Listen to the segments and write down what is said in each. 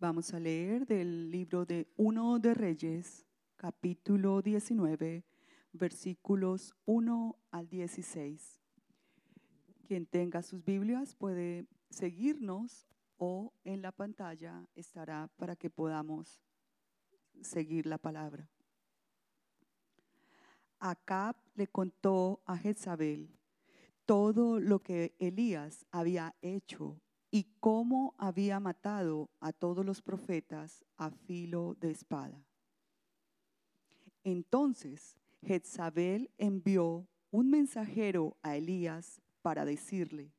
Vamos a leer del libro de Uno de Reyes, capítulo 19, versículos 1 al 16. Quien tenga sus Biblias puede seguirnos o en la pantalla estará para que podamos seguir la palabra. Acab le contó a Jezabel todo lo que Elías había hecho y cómo había matado a todos los profetas a filo de espada. Entonces Jezabel envió un mensajero a Elías para decirle,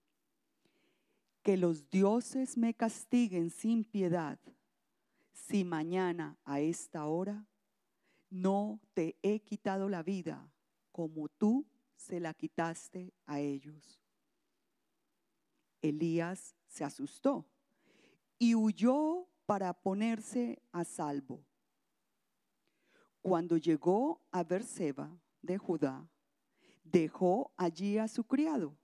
que los dioses me castiguen sin piedad si mañana a esta hora no te he quitado la vida como tú se la quitaste a ellos. Elías se asustó y huyó para ponerse a salvo. Cuando llegó a Berseba de Judá, dejó allí a su criado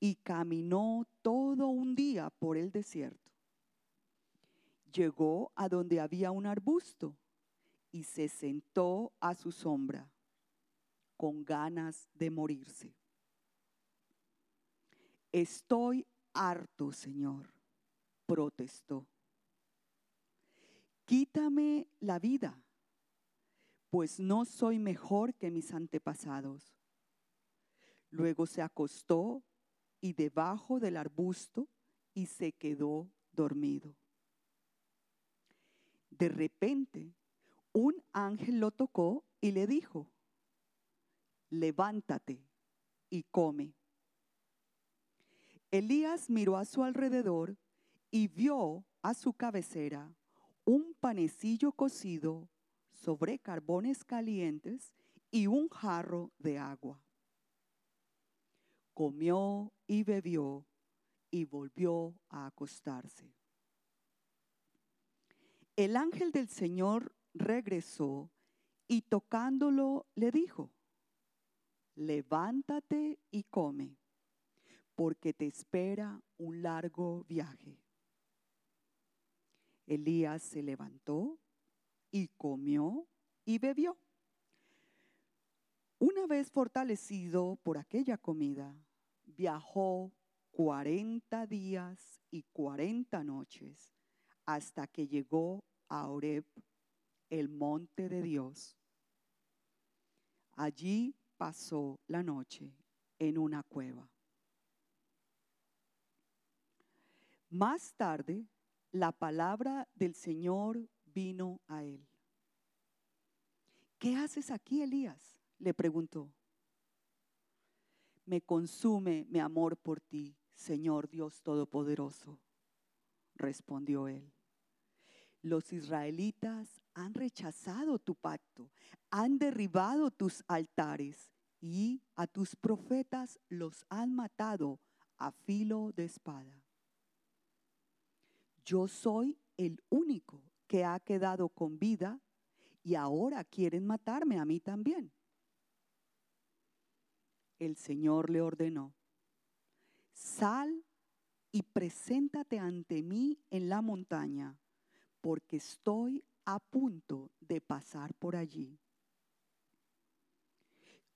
y caminó todo un día por el desierto. Llegó a donde había un arbusto y se sentó a su sombra con ganas de morirse. Estoy harto, Señor, protestó. Quítame la vida, pues no soy mejor que mis antepasados. Luego se acostó y debajo del arbusto y se quedó dormido. De repente, un ángel lo tocó y le dijo, levántate y come. Elías miró a su alrededor y vio a su cabecera un panecillo cocido sobre carbones calientes y un jarro de agua. Comió y bebió y volvió a acostarse. El ángel del Señor regresó y tocándolo le dijo, levántate y come porque te espera un largo viaje. Elías se levantó y comió y bebió. Una vez fortalecido por aquella comida, viajó cuarenta días y cuarenta noches hasta que llegó a Oreb, el monte de Dios. Allí pasó la noche en una cueva. Más tarde, la palabra del Señor vino a él. ¿Qué haces aquí, Elías? le preguntó. Me consume mi amor por ti, Señor Dios Todopoderoso, respondió él. Los israelitas han rechazado tu pacto, han derribado tus altares y a tus profetas los han matado a filo de espada yo soy el único que ha quedado con vida y ahora quieren matarme a mí también. El Señor le ordenó, sal y preséntate ante mí en la montaña, porque estoy a punto de pasar por allí.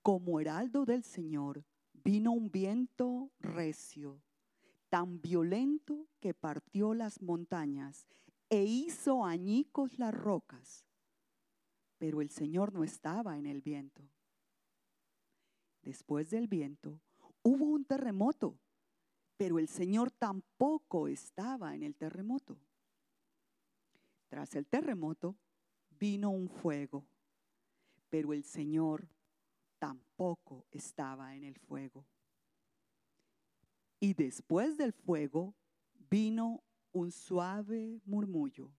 Como heraldo del Señor, vino un viento recio tan violento que partió las montañas e hizo añicos las rocas. Pero el Señor no estaba en el viento. Después del viento hubo un terremoto, pero el Señor tampoco estaba en el terremoto. Tras el terremoto vino un fuego, pero el Señor tampoco estaba en el fuego. Y después del fuego vino un suave murmullo.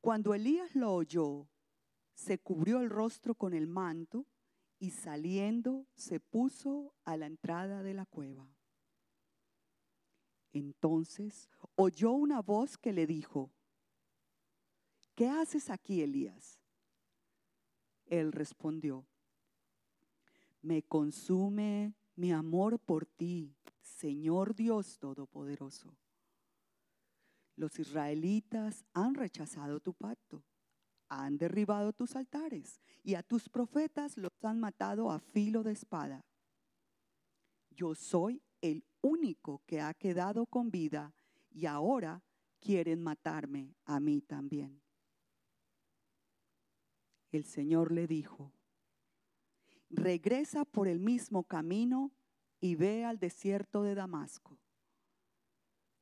Cuando Elías lo oyó, se cubrió el rostro con el manto y saliendo se puso a la entrada de la cueva. Entonces oyó una voz que le dijo, ¿qué haces aquí, Elías? Él respondió, me consume mi amor por ti, Señor Dios Todopoderoso. Los israelitas han rechazado tu pacto, han derribado tus altares y a tus profetas los han matado a filo de espada. Yo soy el único que ha quedado con vida y ahora quieren matarme a mí también. El Señor le dijo, regresa por el mismo camino y ve al desierto de Damasco.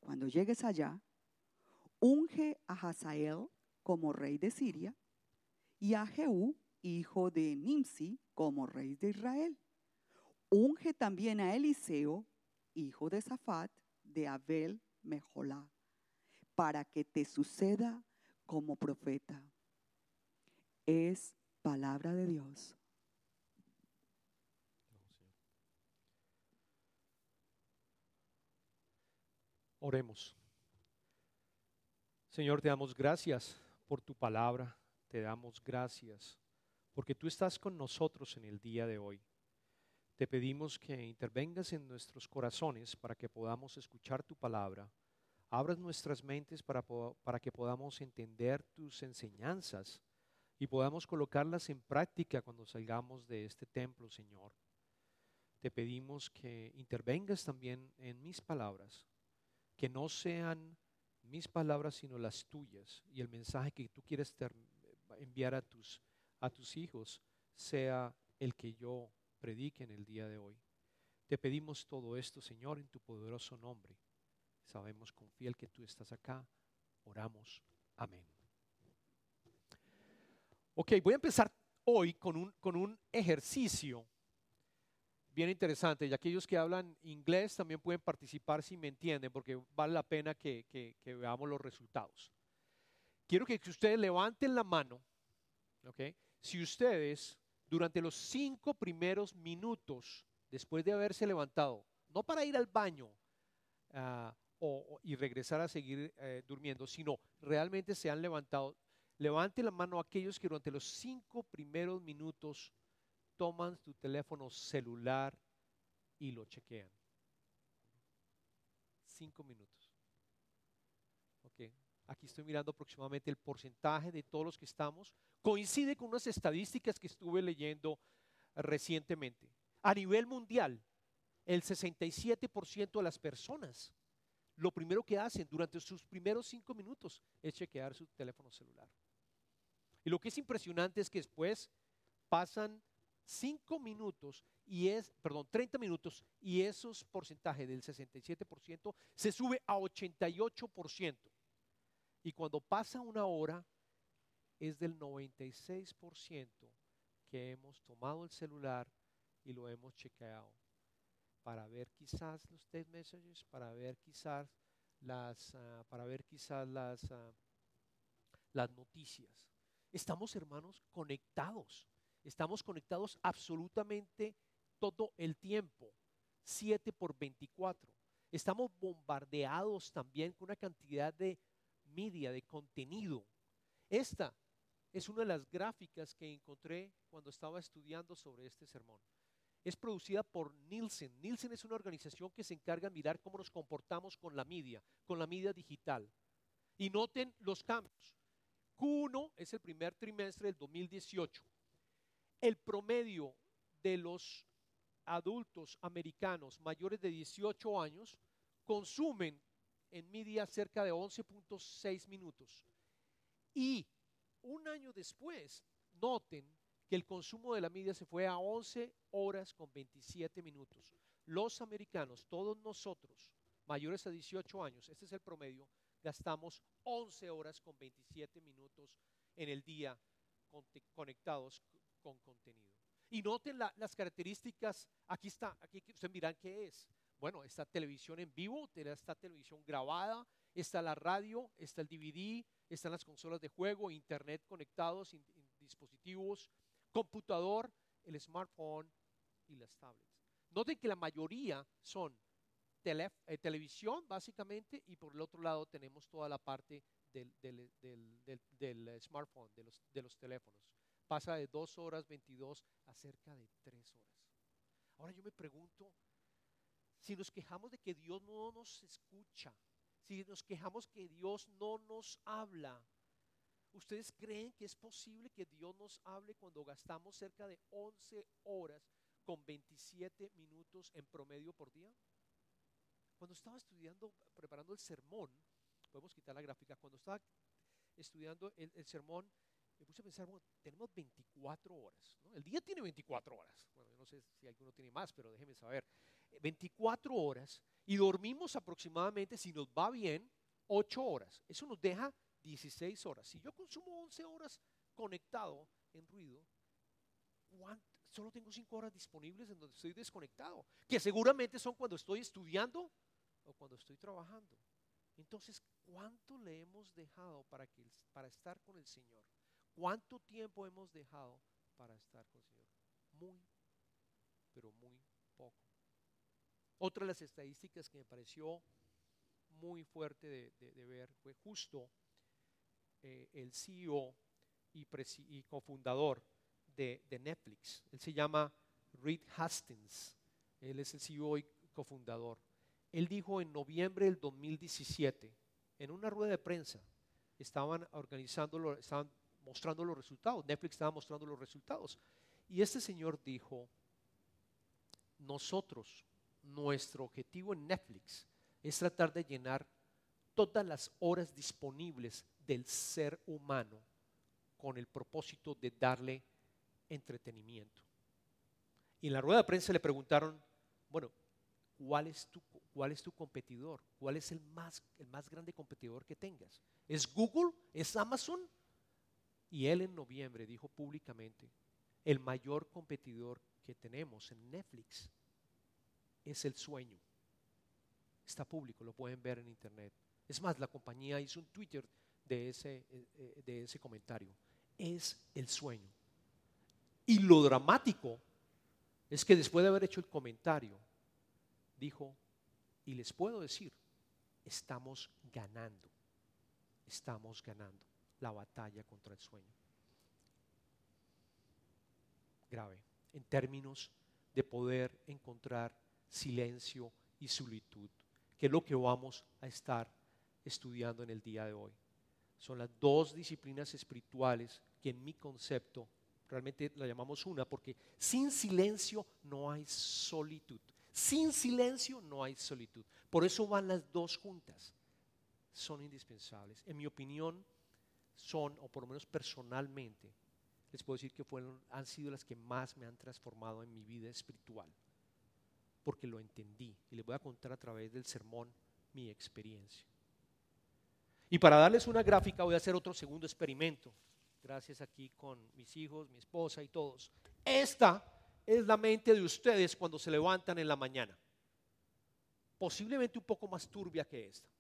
Cuando llegues allá, unge a Hazael como rey de Siria y a Jehú, hijo de Nimsi, como rey de Israel. Unge también a Eliseo, hijo de Safat, de Abel Mejolá, para que te suceda como profeta. Es palabra de Dios. Oremos. Señor, te damos gracias por tu palabra, te damos gracias porque tú estás con nosotros en el día de hoy. Te pedimos que intervengas en nuestros corazones para que podamos escuchar tu palabra. Abras nuestras mentes para, para que podamos entender tus enseñanzas y podamos colocarlas en práctica cuando salgamos de este templo, Señor. Te pedimos que intervengas también en mis palabras que no sean mis palabras, sino las tuyas, y el mensaje que tú quieres enviar a tus, a tus hijos sea el que yo predique en el día de hoy. Te pedimos todo esto, Señor, en tu poderoso nombre. Sabemos con fiel que tú estás acá. Oramos. Amén. Ok, voy a empezar hoy con un, con un ejercicio bien interesante. Y aquellos que hablan inglés también pueden participar si me entienden, porque vale la pena que, veamos los resultados. Quiero que, ustedes levanten la mano, ¿ok? Si ustedes, durante los cinco primeros minutos, después de haberse levantado, no para ir al baño ah, y regresar a seguir eh, durmiendo, sino realmente se han levantado, levanten la mano aquellos que durante los cinco primeros minutos toman su teléfono celular y lo chequean. Cinco minutos. Ok, aquí estoy mirando aproximadamente el porcentaje de todos los que estamos. Coincide con unas estadísticas que estuve leyendo recientemente. A nivel mundial, el 67% de las personas lo primero que hacen durante sus primeros cinco minutos es chequear su teléfono celular. Y lo que es impresionante es que después pasan 5 minutos y es, perdón, 30 minutos y esos porcentajes del 67% se sube a 88%. Y cuando pasa una hora es del 96% que hemos tomado el celular y lo hemos chequeado para ver quizás los text messages, para ver quizás las, ah, para ver quizás las, ah, las noticias. Estamos, hermanos, conectados. Estamos conectados absolutamente todo el tiempo, 7 por 24. Estamos bombardeados también con una cantidad de media, de contenido. Esta es una de las gráficas que encontré cuando estaba estudiando sobre este sermón. Es producida por Nielsen. Nielsen es una organización que se encarga de mirar cómo nos comportamos con la media, con la media digital. Y noten los cambios. Q1 es el primer trimestre del 2018 el promedio de los adultos americanos mayores de 18 años consumen en media cerca de 11.6 minutos. Y un año después, noten que el consumo de la media se fue a 11 horas con 27 minutos. Los americanos, todos nosotros, mayores a 18 años, este es el promedio, gastamos 11 horas con 27 minutos en el día conectados con contenido. Y noten las características, aquí está, aquí ustedes miran qué es. Bueno, está televisión en vivo, está televisión grabada, está la radio, está el DVD, están las consolas de juego, internet conectados, dispositivos, computador, el smartphone y las tablets. Noten que la mayoría son eh, televisión básicamente y por el otro lado tenemos toda la parte del, del smartphone, de los, de los teléfonos pasa de 2 horas 22 a cerca de 3 horas. Ahora yo me pregunto, si nos quejamos de que Dios no nos escucha, si nos quejamos que Dios no nos habla, ¿ustedes creen que es posible que Dios nos hable cuando gastamos cerca de 11 horas con 27 minutos en promedio por día? Cuando estaba estudiando, preparando el sermón, podemos quitar la gráfica, cuando estaba estudiando el, el sermón, me puse a pensar, bueno, tenemos 24 horas. El día tiene 24 horas. Bueno, yo no sé si alguno tiene más, pero déjeme saber. 24 horas y dormimos aproximadamente, si nos va bien, 8 horas. Eso nos deja 16 horas. Si yo consumo 11 horas conectado en ruido, solo tengo 5 horas disponibles en donde estoy desconectado, que seguramente son cuando estoy estudiando o cuando estoy trabajando. Entonces, ¿cuánto le hemos dejado para, que, para estar con el Señor? ¿Cuánto tiempo hemos dejado para estar con el Señor? Muy, pero muy poco. Otra de las estadísticas que me pareció muy fuerte de, ver fue justo eh, el CEO y, cofundador de, de, Netflix. Él se llama Reed Hastings. Él es el CEO y cofundador. Él dijo en noviembre del 2017, en una rueda de prensa, estaban organizando, estaban mostrando los resultados. Netflix estaba mostrando los resultados. Y este señor dijo, nosotros nuestro objetivo en Netflix es tratar de llenar todas las horas disponibles del ser humano con el propósito de darle entretenimiento. Y en la rueda de prensa le preguntaron, bueno, ¿cuál es tu, cuál es tu competidor? ¿Cuál es el más, el más grande competidor que tengas? ¿Es Google? ¿Es Amazon? Y él en noviembre dijo públicamente, el mayor competidor que tenemos en Netflix es el sueño. Está público, lo pueden ver en internet. Es más, la compañía hizo un Twitter de ese, eh, eh, de ese comentario. Es el sueño. Y lo dramático es que después de haber hecho el comentario, dijo, y les puedo decir, estamos ganando, estamos ganando la batalla contra el sueño. Grave, en términos de poder encontrar silencio y solitud, que es lo que vamos a estar estudiando en el día de hoy. Son las dos disciplinas espirituales que en mi concepto realmente la llamamos una, porque sin silencio no hay solitud. Sin silencio no hay solitud. Por eso van las dos juntas. Son indispensables. En mi opinión, son, o por lo menos personalmente, les puedo decir que fueron, han sido las que más me han transformado en mi vida espiritual porque lo entendí y les voy a contar a través del sermón mi experiencia. Y para darles una gráfica voy a hacer otro segundo experimento. Gracias aquí con mis hijos, mi esposa y todos. Esta es la mente de ustedes cuando se levantan en la mañana. Posiblemente un poco más turbia que esta.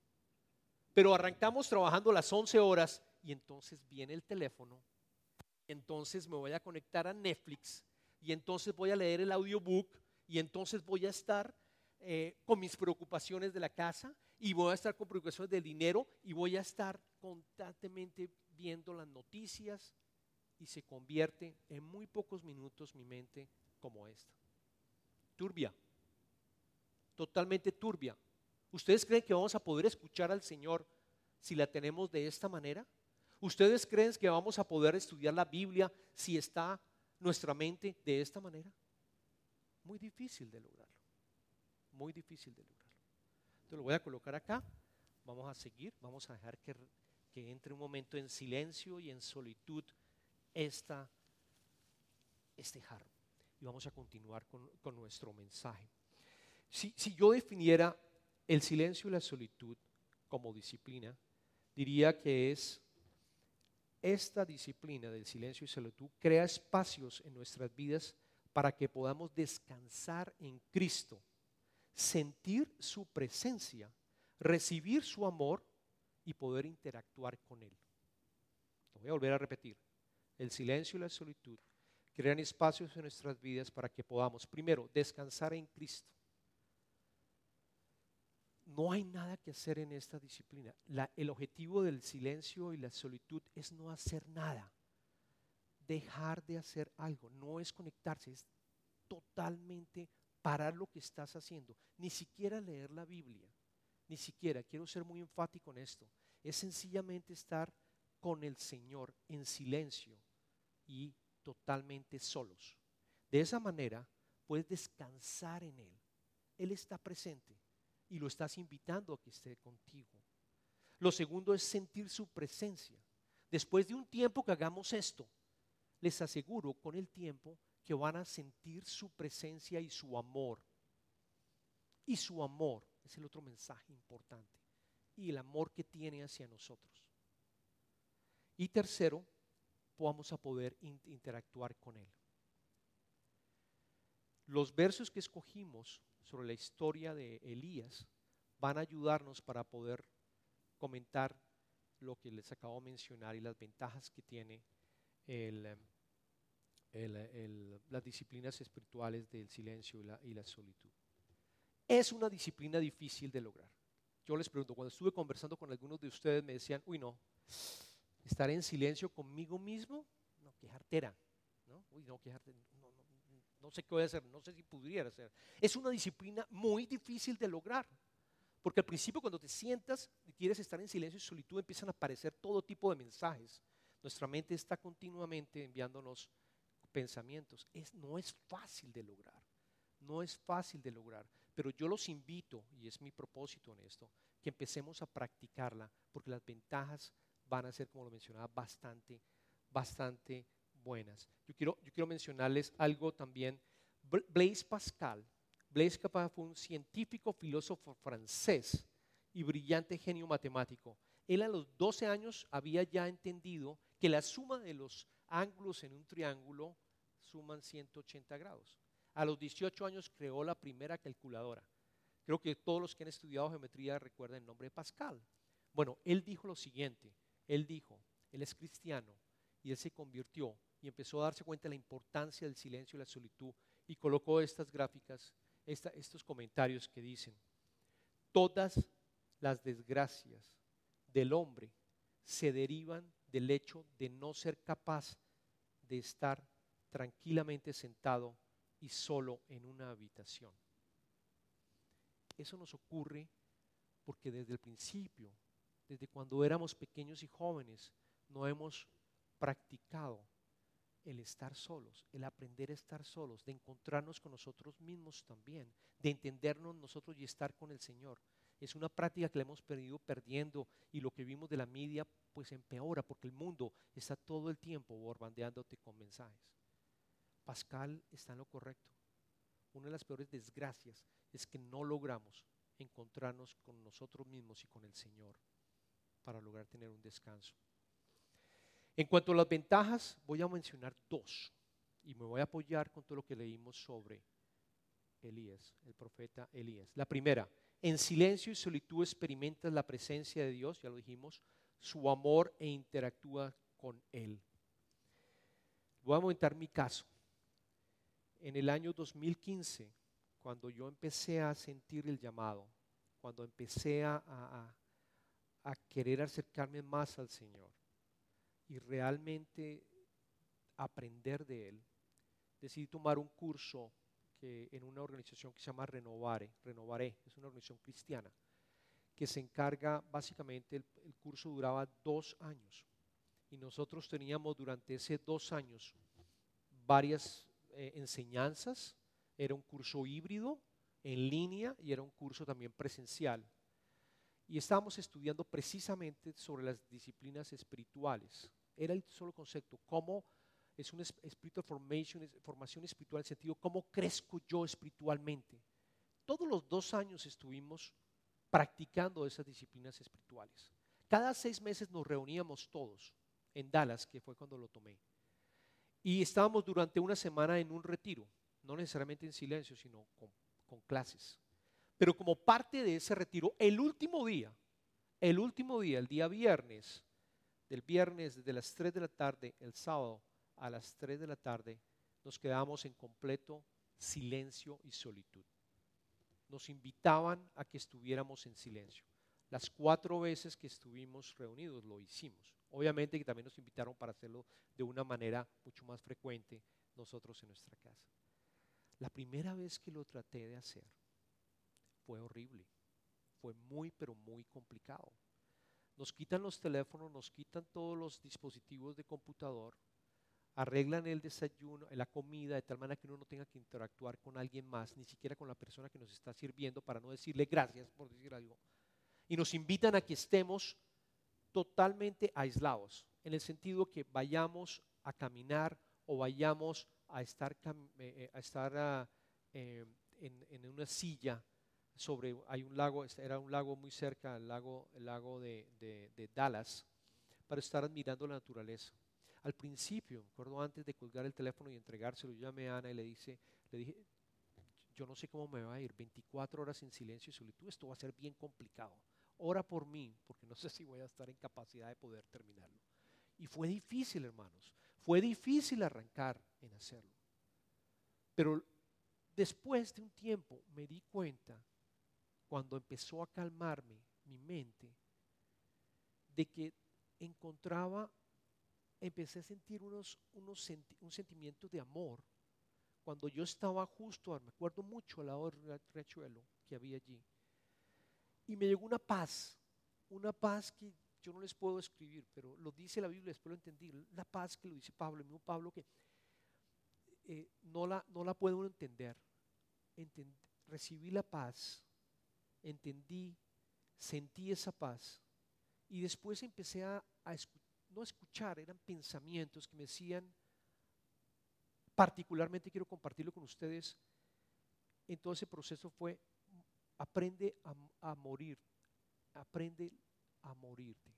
Pero arrancamos trabajando las 11 horas y entonces viene el teléfono. Entonces me voy a conectar a Netflix y entonces voy a leer el audiobook y entonces voy a estar eh, con mis preocupaciones de la casa y voy a estar con preocupaciones del dinero y voy a estar constantemente viendo las noticias y se convierte en muy pocos minutos mi mente como esta. Turbia, totalmente turbia. ¿Ustedes creen que vamos a poder escuchar al Señor si la tenemos de esta manera? ¿Ustedes creen que vamos a poder estudiar la Biblia si está nuestra mente de esta manera? Muy difícil de lograrlo. Muy difícil de lograrlo. Entonces lo voy a colocar acá. Vamos a seguir. Vamos a dejar que, entre un momento en silencio y en solitud esta, este jarro. Y vamos a continuar con, nuestro mensaje. Si, si yo definiera el silencio y la solitud como disciplina, diría que es esta disciplina del silencio y solitud crea espacios en nuestras vidas para que podamos descansar en Cristo, sentir su presencia, recibir su amor y poder interactuar con Él. Lo voy a volver a repetir. El silencio y la solitud crean espacios en nuestras vidas para que podamos, primero, descansar en Cristo. No hay nada que hacer en esta disciplina. el objetivo del silencio y la solitud es no hacer nada dejar de hacer algo, no es conectarse, es totalmente parar lo que estás haciendo, ni siquiera leer la Biblia, ni siquiera, quiero ser muy enfático en esto, es sencillamente estar con el Señor en silencio y totalmente solos. De esa manera puedes descansar en Él. Él está presente y lo estás invitando a que esté contigo. Lo segundo es sentir su presencia. Después de un tiempo que hagamos esto, les aseguro con el tiempo que van a sentir su presencia y su amor. Y su amor es el otro mensaje importante. Y el amor que tiene hacia nosotros. Y tercero, vamos a poder interactuar con Él. Los versos que escogimos sobre la historia de Elías van a ayudarnos para poder comentar lo que les acabo de mencionar y las ventajas que tiene em, las disciplinas espirituales del silencio y la, y la solitud. Es una disciplina difícil de lograr. Yo les pregunto, cuando estuve conversando con algunos de ustedes me decían, uy no, estar en silencio conmigo mismo, no, qué ¿no? Uy, no, qué no, sé qué voy a hacer, no sé si pudiera hacer. Es una disciplina muy difícil de lograr. Porque al principio cuando te sientas y quieres estar en silencio y solitud empiezan a aparecer todo tipo de mensajes. Nuestra mente está continuamente enviándonos pensamientos. No es fácil de lograr. No es fácil de lograr. Pero yo los invito, y es mi propósito en esto, que empecemos a practicarla porque las ventajas van a ser, como lo mencionaba, bastante, bastante buenas. Yo quiero, yo quiero mencionarles algo también. Blaise Pascal Blaise Pascal fue un científico, filósofo francés y brillante genio matemático. Él a los 12 años había ya entendido que la suma de los ángulos en un triángulo suman 180 grados. A los 18 años creó la primera calculadora. Creo que todos los que han estudiado geometría recuerdan el nombre de Pascal. Bueno, él dijo lo siguiente, él dijo, él es cristiano y él se convirtió y empezó a darse cuenta de la importancia del silencio y la solitud y colocó estas gráficas estos comentarios que dicen, todas las desgracias del hombre se derivan del hecho de no ser capaz de estar tranquilamente sentado y solo en una habitación. Eso nos ocurre porque desde el principio, desde cuando éramos pequeños y jóvenes, no hemos practicado el estar solos, el aprender a estar solos, de encontrarnos con nosotros mismos también, de entendernos nosotros y estar con el Señor. Es una práctica que le hemos perdido perdiendo y lo que vimos de la media pues empeora porque el mundo está todo el tiempo borbandeándote con mensajes. Pascal está en lo correcto. Una de las peores desgracias es que no logramos encontrarnos con nosotros mismos y con el Señor para lograr tener un descanso. En cuanto a las ventajas, voy a mencionar dos y me voy a apoyar con todo lo que leímos sobre Elías, el profeta Elías. La primera, en silencio y solitud experimentas la presencia de Dios, ya lo dijimos, su amor e interactúa con Él. Voy a comentar mi caso. En el año 2015, cuando yo empecé a sentir el llamado, cuando empecé a, a querer acercarme más al Señor, y realmente aprender de él, decidí tomar un curso que, en una organización que se llama Renovare, Renovaré, es una organización cristiana, que se encarga, básicamente el, curso duraba dos años y nosotros teníamos durante ese dos años varias eh, enseñanzas, era un curso híbrido, en línea y era un curso también presencial. Y estábamos estudiando precisamente sobre las disciplinas espirituales. Era el solo concepto, cómo es un espíritu formation, formación espiritual en el sentido, cómo crezco yo espiritualmente. Todos los dos años estuvimos practicando esas disciplinas espirituales. Cada seis meses nos reuníamos todos en Dallas, que fue cuando lo tomé. Y estábamos durante una semana en un retiro, no necesariamente en silencio, sino con, con clases. Pero como parte de ese retiro, el último día, el último día, el día viernes, del viernes desde las 3 de la tarde, el sábado a las 3 de la tarde, nos quedamos en completo silencio y solitud. Nos invitaban a que estuviéramos en silencio. Las cuatro veces que estuvimos reunidos lo hicimos. Obviamente que también nos invitaron para hacerlo de una manera mucho más frecuente nosotros en nuestra casa. La primera vez que lo traté de hacer fue horrible. fue muy, pero muy complicado. Nos quitan los teléfonos, nos quitan todos los dispositivos de computador, arreglan el desayuno, la comida, de tal manera que uno no tenga que interactuar con alguien más, ni siquiera con la persona que nos está sirviendo, para no decirle gracias por decir algo. Y nos invitan a que estemos totalmente aislados, en el sentido que vayamos a caminar o vayamos a estar, eh, eh, a estar ah, eh, en, una silla sobre, hay un lago, era un lago muy cerca, el lago, el lago de, de Dallas, para estar admirando la naturaleza. Al principio, me acuerdo antes de colgar el teléfono y entregárselo, yo llamé a Ana y le, dice, le dije, yo no sé cómo me va a ir, 24 horas en silencio y solitud, esto va a ser bien complicado. Ora por mí, porque no sé si voy a estar en capacidad de poder terminarlo. Y fue difícil, hermanos, fue difícil arrancar en hacerlo. Pero después de un tiempo me di cuenta, cuando empezó a calmarme mi mente, de que encontraba empecé a sentir unos, unos un sentimiento de amor cuando yo estaba justo, me acuerdo mucho al lado del riachuelo que había allí. Y me llegó una paz, una paz que yo no les puedo escribir, pero lo dice la Biblia, después lo entendí, la paz que lo dice Pablo, el mismo Pablo que eh, no, la, no la puedo entender. recibí la paz, entendí, sentí esa paz y después empecé a, a no escuchar, eran pensamientos que me decían, particularmente quiero compartirlo con ustedes, en todo ese proceso fue, aprende a, morir, aprende a morirte,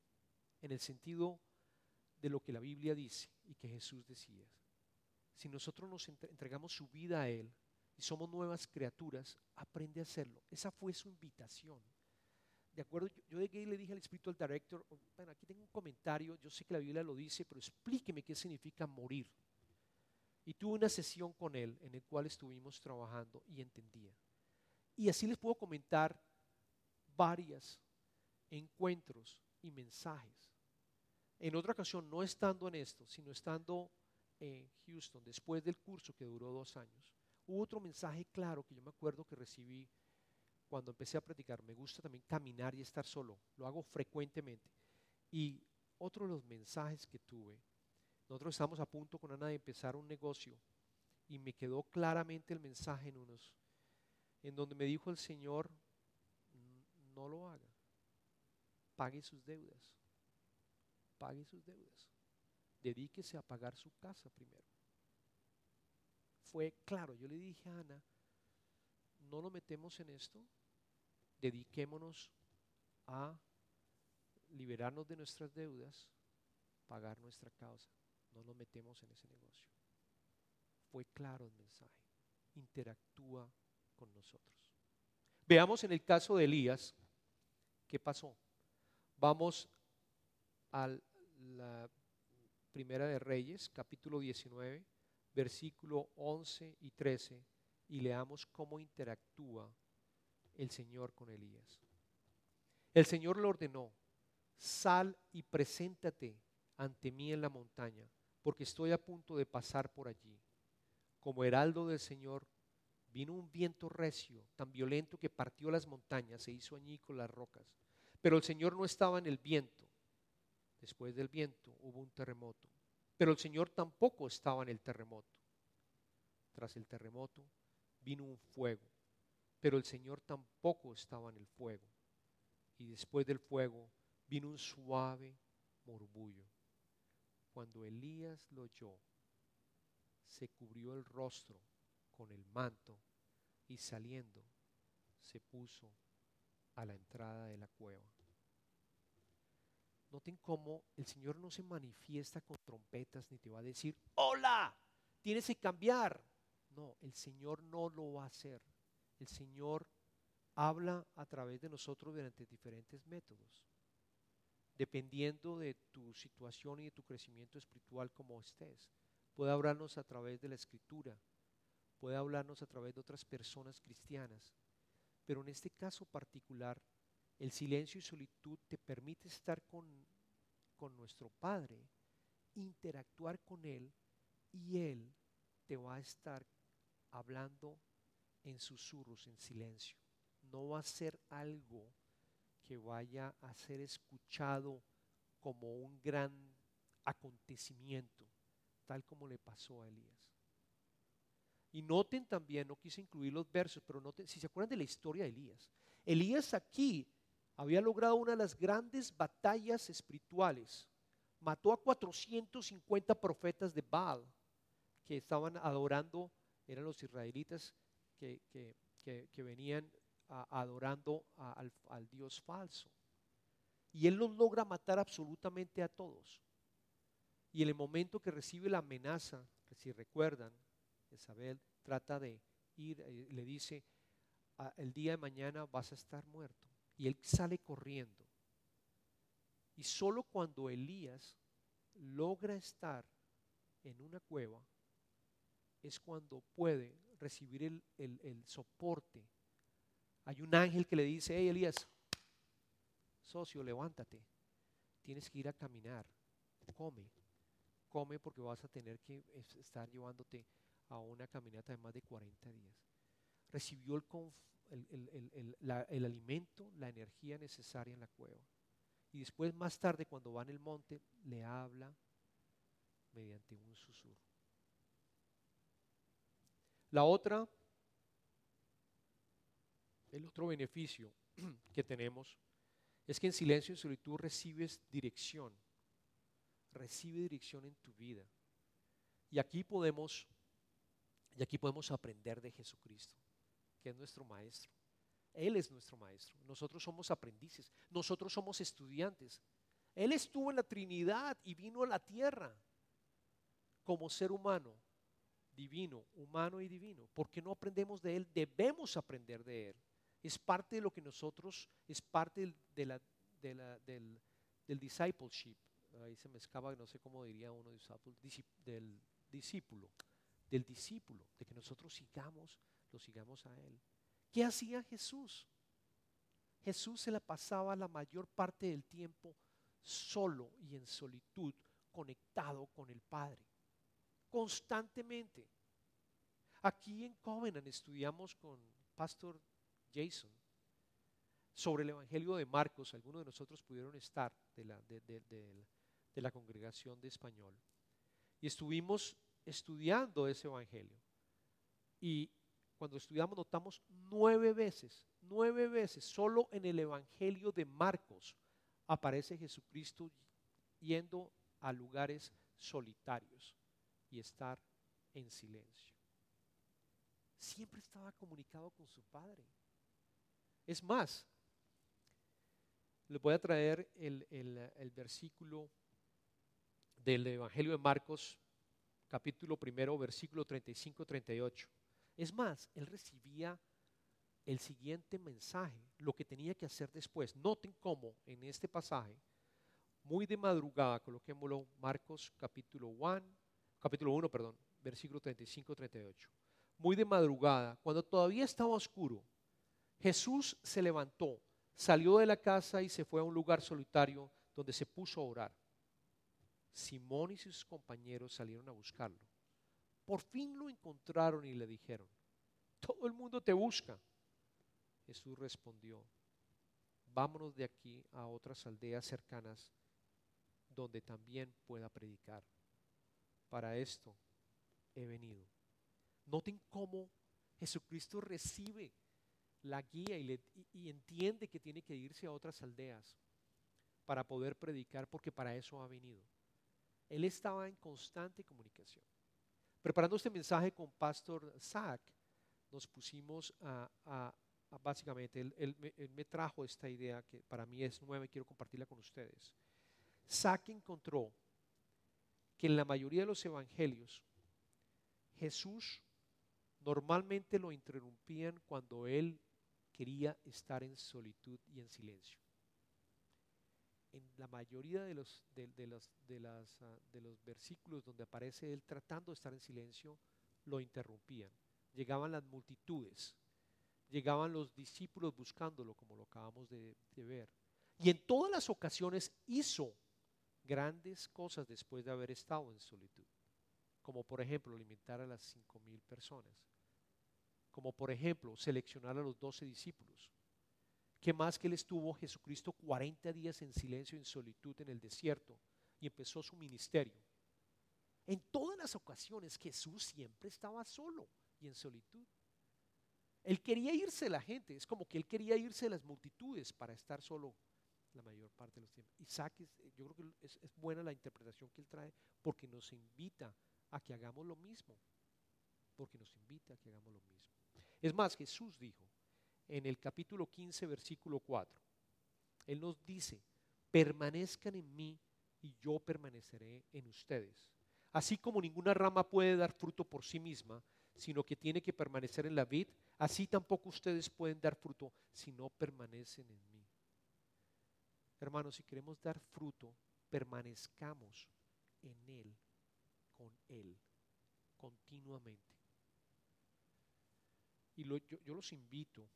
en el sentido de lo que la Biblia dice y que Jesús decía. Si nosotros nos entregamos su vida a Él y somos nuevas criaturas, aprende a hacerlo. Esa fue su invitación de acuerdo, yo, de que le dije al espíritu al director, oh, bueno, aquí tengo un comentario, yo sé que la Biblia lo dice, pero explíqueme qué significa morir. Y tuve una sesión con él en el cual estuvimos trabajando y entendía. Y así les puedo comentar varias encuentros y mensajes. En otra ocasión, no estando en esto, sino estando en Houston, después del curso que duró dos años, hubo otro mensaje claro que yo me acuerdo que recibí cuando empecé a practicar, me gusta también caminar y estar solo. Lo hago frecuentemente. Y otro de los mensajes que tuve, nosotros estamos a punto con Ana de empezar un negocio y me quedó claramente el mensaje en unos, en donde me dijo el Señor, no lo haga, pague sus deudas, pague sus deudas, dedíquese a pagar su casa primero. Fue claro, yo le dije a Ana, no lo metemos en esto, dediquémonos a liberarnos de nuestras deudas, pagar nuestra causa. No nos metemos en ese negocio. Fue claro el mensaje. Interactúa con nosotros. Veamos en el caso de Elías qué pasó. Vamos a la Primera de Reyes, capítulo 19, versículo 11 y 13, y leamos cómo interactúa el Señor con Elías. El Señor le ordenó, sal y preséntate ante mí en la montaña, porque estoy a punto de pasar por allí. Como heraldo del Señor, vino un viento recio, tan violento que partió las montañas, se hizo añicos las rocas. Pero el Señor no estaba en el viento. Después del viento hubo un terremoto. Pero el Señor tampoco estaba en el terremoto. Tras el terremoto vino un fuego pero el Señor tampoco estaba en el fuego. Y después del fuego vino un suave murmullo. Cuando Elías lo oyó, se cubrió el rostro con el manto y saliendo se puso a la entrada de la cueva. Noten cómo el Señor no se manifiesta con trompetas ni te va a decir, hola, tienes que cambiar. No, el Señor no lo va a hacer el Señor habla a través de nosotros mediante diferentes métodos, dependiendo de tu situación y de tu crecimiento espiritual como estés. Puede hablarnos a través de la escritura, puede hablarnos a través de otras personas cristianas, pero en este caso particular, el silencio y solitud te permite estar con, con nuestro Padre, interactuar con Él y Él te va a estar hablando en susurros, en silencio. No va a ser algo que vaya a ser escuchado como un gran acontecimiento, tal como le pasó a Elías. Y noten también, no quise incluir los versos, pero noten, si se acuerdan de la historia de Elías, Elías aquí había logrado una de las grandes batallas espirituales. Mató a 450 profetas de Baal que estaban adorando, eran los israelitas que, venían adorando al, al Dios falso. Y él los logra matar absolutamente a todos. Y en el momento que recibe la amenaza, que si recuerdan, Isabel trata de ir, eh, le dice, ah, el día de mañana vas a estar muerto. Y él sale corriendo. Y solo cuando Elías logra estar en una cueva, es cuando puede recibir el, soporte. Hay un ángel que le dice, hey Elías, socio, levántate, tienes que ir a caminar, come, come porque vas a tener que estar llevándote a una caminata de más de 40 días. Recibió el, alimento, la energía necesaria en la cueva. Y después, más tarde, cuando va en el monte, le habla mediante un susurro. La otra, el otro beneficio que tenemos es que en silencio y solitud recibes dirección, recibe dirección en tu vida. Y aquí podemos y aquí podemos aprender de Jesucristo, que es nuestro maestro. Él es nuestro maestro. Nosotros somos aprendices. Nosotros somos estudiantes. Él estuvo en la Trinidad y vino a la tierra como ser humano, divino, humano y divino. ¿Por qué no aprendemos de Él? Debemos aprender de Él. Es parte de lo que nosotros, es parte de la, del, del, discipleship. Ahí se me escapa, no sé cómo diría uno, del discípulo del discípulo, de que nosotros sigamos, lo sigamos a Él. ¿Qué hacía Jesús? Jesús se la pasaba la mayor parte del tiempo solo y en solitud, conectado con el Padre, constantemente. Aquí en Covenant estudiamos con Pastor Jason sobre el Evangelio de Marcos. Algunos de nosotros pudieron estar de la, de, la congregación de español. Y estuvimos estudiando ese Evangelio. Y cuando estudiamos notamos nueve veces, nueve veces, solo en el Evangelio de Marcos aparece Jesucristo yendo a lugares solitarios y estar en silencio. Siempre estaba comunicado con su Padre. Es más, les voy a traer el, el versículo del Evangelio de Marcos capítulo primero, versículo 35-38. Es más, él recibía el siguiente mensaje, lo que tenía que hacer después. Noten cómo en este pasaje, muy de madrugada, coloquémoslo Marcos capítulo 1, capítulo 1, perdón, versículo 35-38. Muy de madrugada, cuando todavía estaba oscuro, Jesús se levantó, salió de la casa y se fue a un lugar solitario donde se puso a orar. Simón y sus compañeros salieron a buscarlo. Por fin lo encontraron y le dijeron, todo el mundo te busca. Jesús respondió, vámonos de aquí a otras aldeas cercanas donde también pueda predicar. Para esto he venido. Noten cómo Jesucristo recibe la guía y, y, entiende que tiene que irse a otras aldeas para poder predicar, porque para eso ha venido. Él estaba en constante comunicación. Preparando este mensaje con Pastor Zach, nos pusimos a, básicamente, él, me, trajo esta idea que para mí es nueva y quiero compartirla con ustedes. Zach encontró que en la mayoría de los evangelios Jesús normalmente lo interrumpían cuando él quería estar en solitud y en silencio en la mayoría ah, de los versículos donde aparece él tratando de estar en silencio, lo interrumpían. Llegaban las multitudes, llegaban los discípulos buscándolo, como lo acabamos de, de ver. Y en todas las ocasiones hizo grandes cosas después de haber estado en solitud, como por ejemplo alimentar a las cinco mil personas, como por ejemplo seleccionar a los doce discípulos, ¿Qué más que él estuvo Jesucristo 40 días en silencio, en solitud en el desierto y empezó su ministerio? En todas las ocasiones Jesús siempre estaba solo y en solitud. Él quería irse de la gente, es como que él quería irse de las multitudes para estar solo la mayor parte de los tiempos. Isaac, yo creo que es, es buena la interpretación que él trae porque nos invita a que hagamos lo mismo, porque nos invita a que hagamos lo mismo. Es más, Jesús dijo en el capítulo 15, versículo 4, Él nos dice, permanezcan en mí y yo permaneceré en ustedes. Así como ninguna rama puede dar fruto por sí misma, sino que tiene que permanecer en la vid, así tampoco ustedes pueden dar fruto si no permanecen en mí. Hermanos, si queremos dar fruto, permanezcamos en Él, con Él, continuamente. Y yo, los invito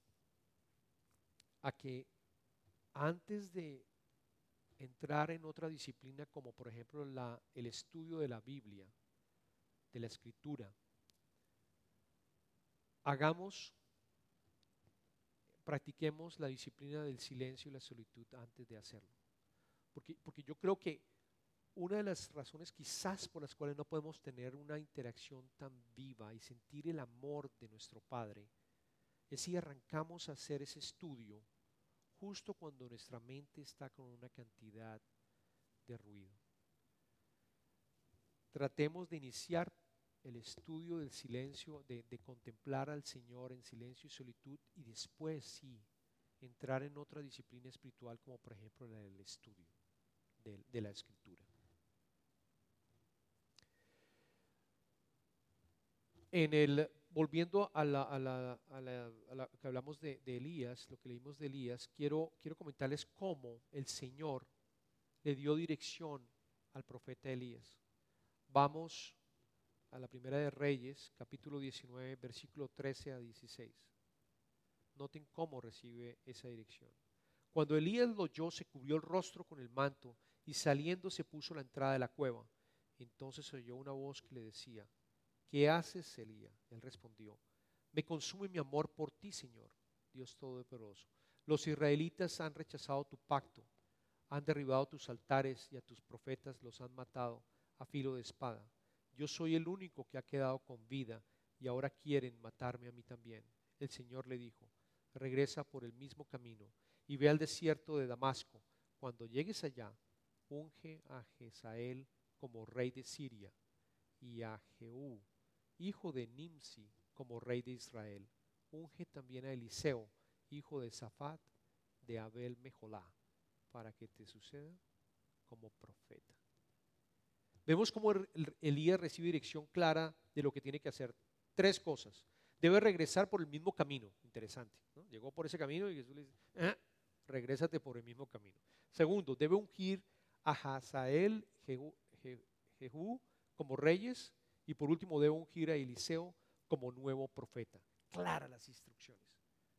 a que antes de entrar en otra disciplina como por ejemplo la, el estudio de la Biblia, de la escritura, hagamos, practiquemos la disciplina del silencio y la solitud antes de hacerlo. Porque, porque yo creo que una de las razones quizás por las cuales no podemos tener una interacción tan viva y sentir el amor de nuestro Padre es si arrancamos a hacer ese estudio justo cuando nuestra mente está con una cantidad de ruido. Tratemos de iniciar el estudio del silencio, de, contemplar al Señor en silencio y solitud y después sí entrar en otra disciplina espiritual como por ejemplo el estudio de, la escritura. En el, volviendo a la, que hablamos de, Elías, lo que leímos de Elías, quiero, quiero comentarles cómo el Señor le dio dirección al profeta Elías. Vamos a la primera de Reyes, capítulo 19, versículo 13 a 16. Noten cómo recibe esa dirección. Cuando Elías lo oyó, se cubrió el rostro con el manto y saliendo se puso a la entrada de la cueva. Entonces oyó una voz que le decía, ¿qué haces, Elías? Él respondió, me consume mi amor por ti, Señor, Dios Todopoderoso. Los israelitas han rechazado tu pacto, han derribado tus altares y a tus profetas los han matado a filo de espada yo soy el único que ha quedado con vida y ahora quieren matarme a mí también. El Señor le dijo, regresa por el mismo camino y ve al desierto de Damasco. Cuando llegues allá, unge a Jezael como rey de Siria y a Jehú, hijo de Nimsi, como rey de Israel. Unge también a Eliseo, hijo de Safat, de Abel Mejolá, para que te suceda como profeta. Vemos cómo Elías recibe dirección clara de lo que tiene que hacer. Tres cosas. Debe regresar por el mismo camino. Interesante. Llegó por ese camino y Jesús le dice, ah, regrésate por el mismo camino. Segundo, debe ungir a Hazael, Jehú, como reyes. Y por último, debe ungir a Eliseo como nuevo profeta. Claras las instrucciones.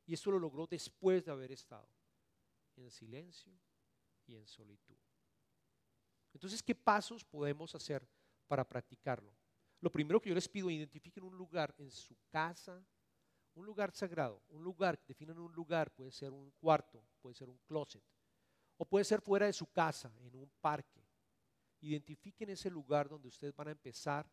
Y esto lo logró después de haber estado en silencio y en solitud. Entonces, ¿qué pasos podemos hacer para practicarlo? Lo primero que yo les pido, identifiquen un lugar en su casa, un lugar sagrado, un lugar, definan un lugar, puede ser un cuarto, puede ser un closet, o puede ser fuera de su casa, en un parque. Identifiquen ese lugar donde ustedes van a empezar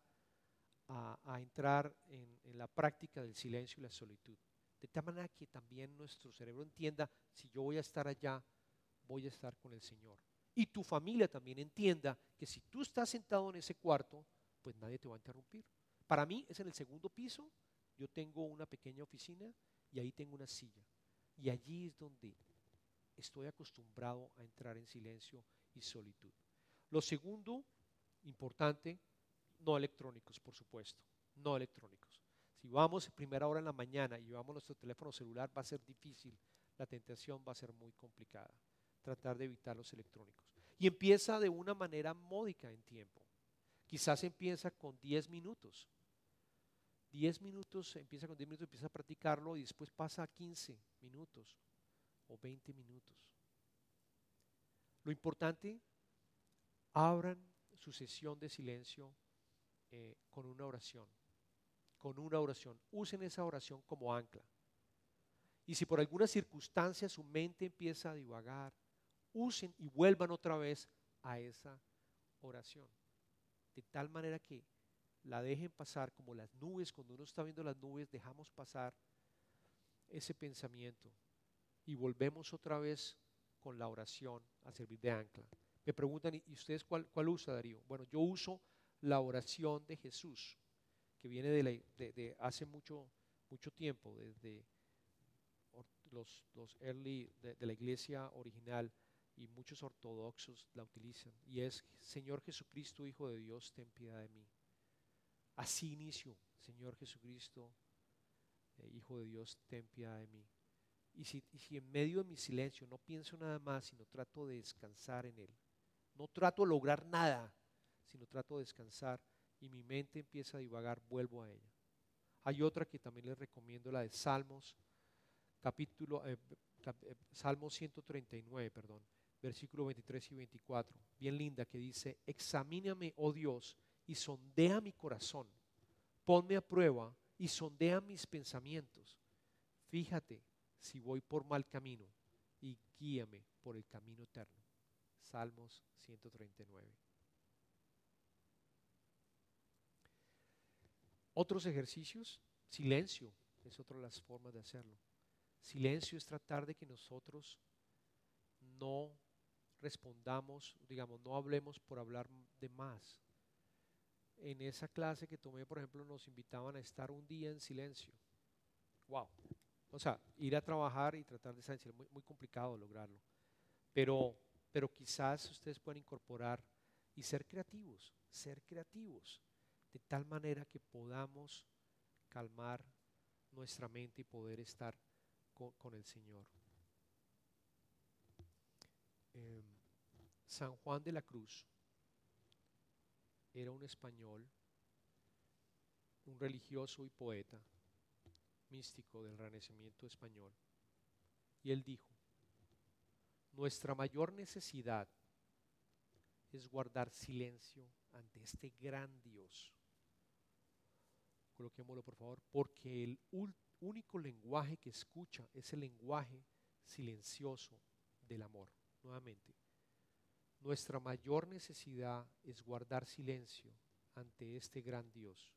a, entrar en, en la práctica del silencio y la solitud. De tal manera que también nuestro cerebro entienda, si yo voy a estar allá, voy a estar con el Señor y tu familia también entienda que si tú estás sentado en ese cuarto, pues nadie te va a interrumpir. Para mí es en el segundo piso, yo tengo una pequeña oficina y ahí tengo una silla. Y allí es donde estoy acostumbrado a entrar en silencio y solitud. Lo segundo, importante, no electrónicos, por supuesto, no electrónicos. Si vamos primera hora en la mañana y llevamos nuestro teléfono celular, va a ser difícil, la tentación va a ser muy complicada tratar de evitar los electrónicos. Y empieza de una manera módica en tiempo. Quizás empieza con 10 minutos. 10 minutos, empieza con 10 minutos, empieza a practicarlo y después pasa a 15 minutos o 20 minutos. Lo importante, abran su sesión de silencio eh, con una oración, con una oración. Usen esa oración como ancla. Y si por alguna circunstancia su mente empieza a divagar, usen y vuelvan otra vez a esa oración. De tal manera que la dejen pasar como las nubes, cuando uno está viendo las nubes, dejamos pasar ese pensamiento y volvemos otra vez con la oración a servir de ancla. Me preguntan, ¿y ustedes cuál, cuál usa, Darío? Bueno, yo uso la oración de Jesús, que viene de, hace mucho, mucho tiempo, desde los, early de, la iglesia original y muchos ortodoxos la utilizan. Y es, Señor Jesucristo, Hijo de Dios, ten piedad de mí. Así inicio, Señor Jesucristo, eh, Hijo de Dios, ten piedad de mí. Y si, en medio de mi silencio no pienso nada más, sino trato de descansar en Él, no trato de lograr nada, sino trato de descansar y mi mente empieza a divagar, vuelvo a ella. Hay otra que también les recomiendo, la de Salmos, capítulo, eh, eh, Salmos 139, perdón, versículo 23 y 24, bien linda, que dice, examíname, oh Dios, y sondea mi corazón, ponme a prueba y sondea mis pensamientos. Fíjate si voy por mal camino y guíame por el camino eterno. Salmos 139. Otros ejercicios, silencio es otra de las formas de hacerlo. Silencio es tratar de que nosotros no respondamos, digamos, no hablemos por hablar de más. En esa clase que tomé, por ejemplo, nos invitaban a estar un día en silencio. Wow. O sea, ir a trabajar y tratar de estar en silencio, muy, muy complicado lograrlo. Pero, pero quizás ustedes puedan incorporar y ser creativos, ser creativos, de tal manera que podamos calmar nuestra mente y poder estar con el Señor. Em, San Juan de la Cruz era un español, un religioso y poeta, místico del Renacimiento español. Y él dijo, nuestra mayor necesidad es guardar silencio ante este gran Dios. Coloquémoslo por favor, porque el único lenguaje que escucha es el lenguaje silencioso del amor nuevamente, nuestra mayor necesidad es guardar silencio ante este gran Dios,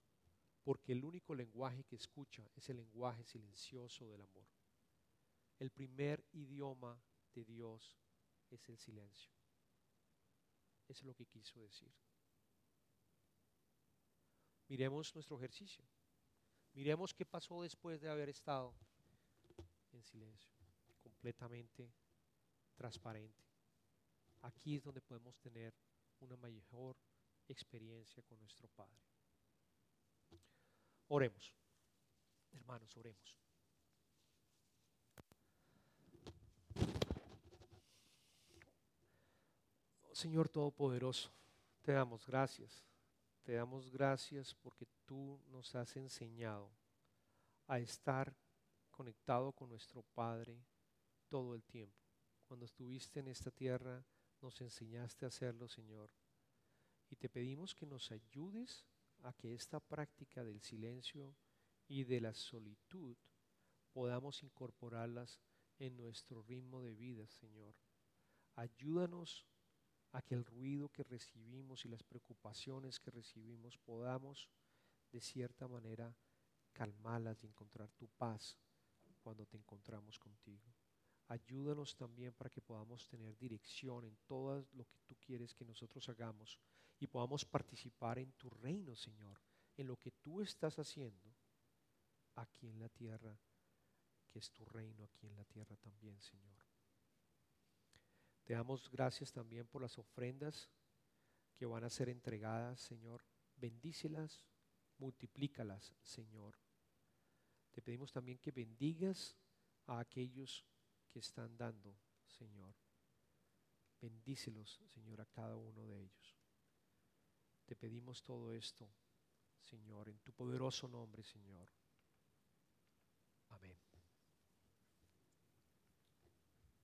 porque el único lenguaje que escucha es el lenguaje silencioso del amor. El primer idioma de Dios es el silencio. Es lo que quiso decir. Miremos nuestro ejercicio. Miremos qué pasó después de haber estado en silencio, completamente transparente. Aquí es donde podemos tener una mejor experiencia con nuestro Padre. Oremos, hermanos, oremos. Señor Todopoderoso, te damos gracias. Te damos gracias porque tú nos has enseñado a estar conectado con nuestro Padre todo el tiempo cuando estuviste en esta tierra, nos enseñaste a hacerlo, Señor. Y te pedimos que nos ayudes a que esta práctica del silencio y de la solitud podamos incorporarlas en nuestro ritmo de vida, Señor. Ayúdanos a que el ruido que recibimos y las preocupaciones que recibimos podamos de cierta manera calmarlas y encontrar tu paz cuando te encontramos contigo. Ayúdanos también para que podamos tener dirección en todo lo que tú quieres que nosotros hagamos y podamos participar en tu reino, Señor, en lo que tú estás haciendo aquí en la tierra, que es tu reino aquí en la tierra también, Señor. Te damos gracias también por las ofrendas que van a ser entregadas, Señor. Bendícelas, multiplícalas, Señor. Te pedimos también que bendigas a aquellos que están dando, Señor. Bendícelos, Señor, a cada uno de ellos. Te pedimos todo esto, Señor, en tu poderoso nombre, Señor. Amén.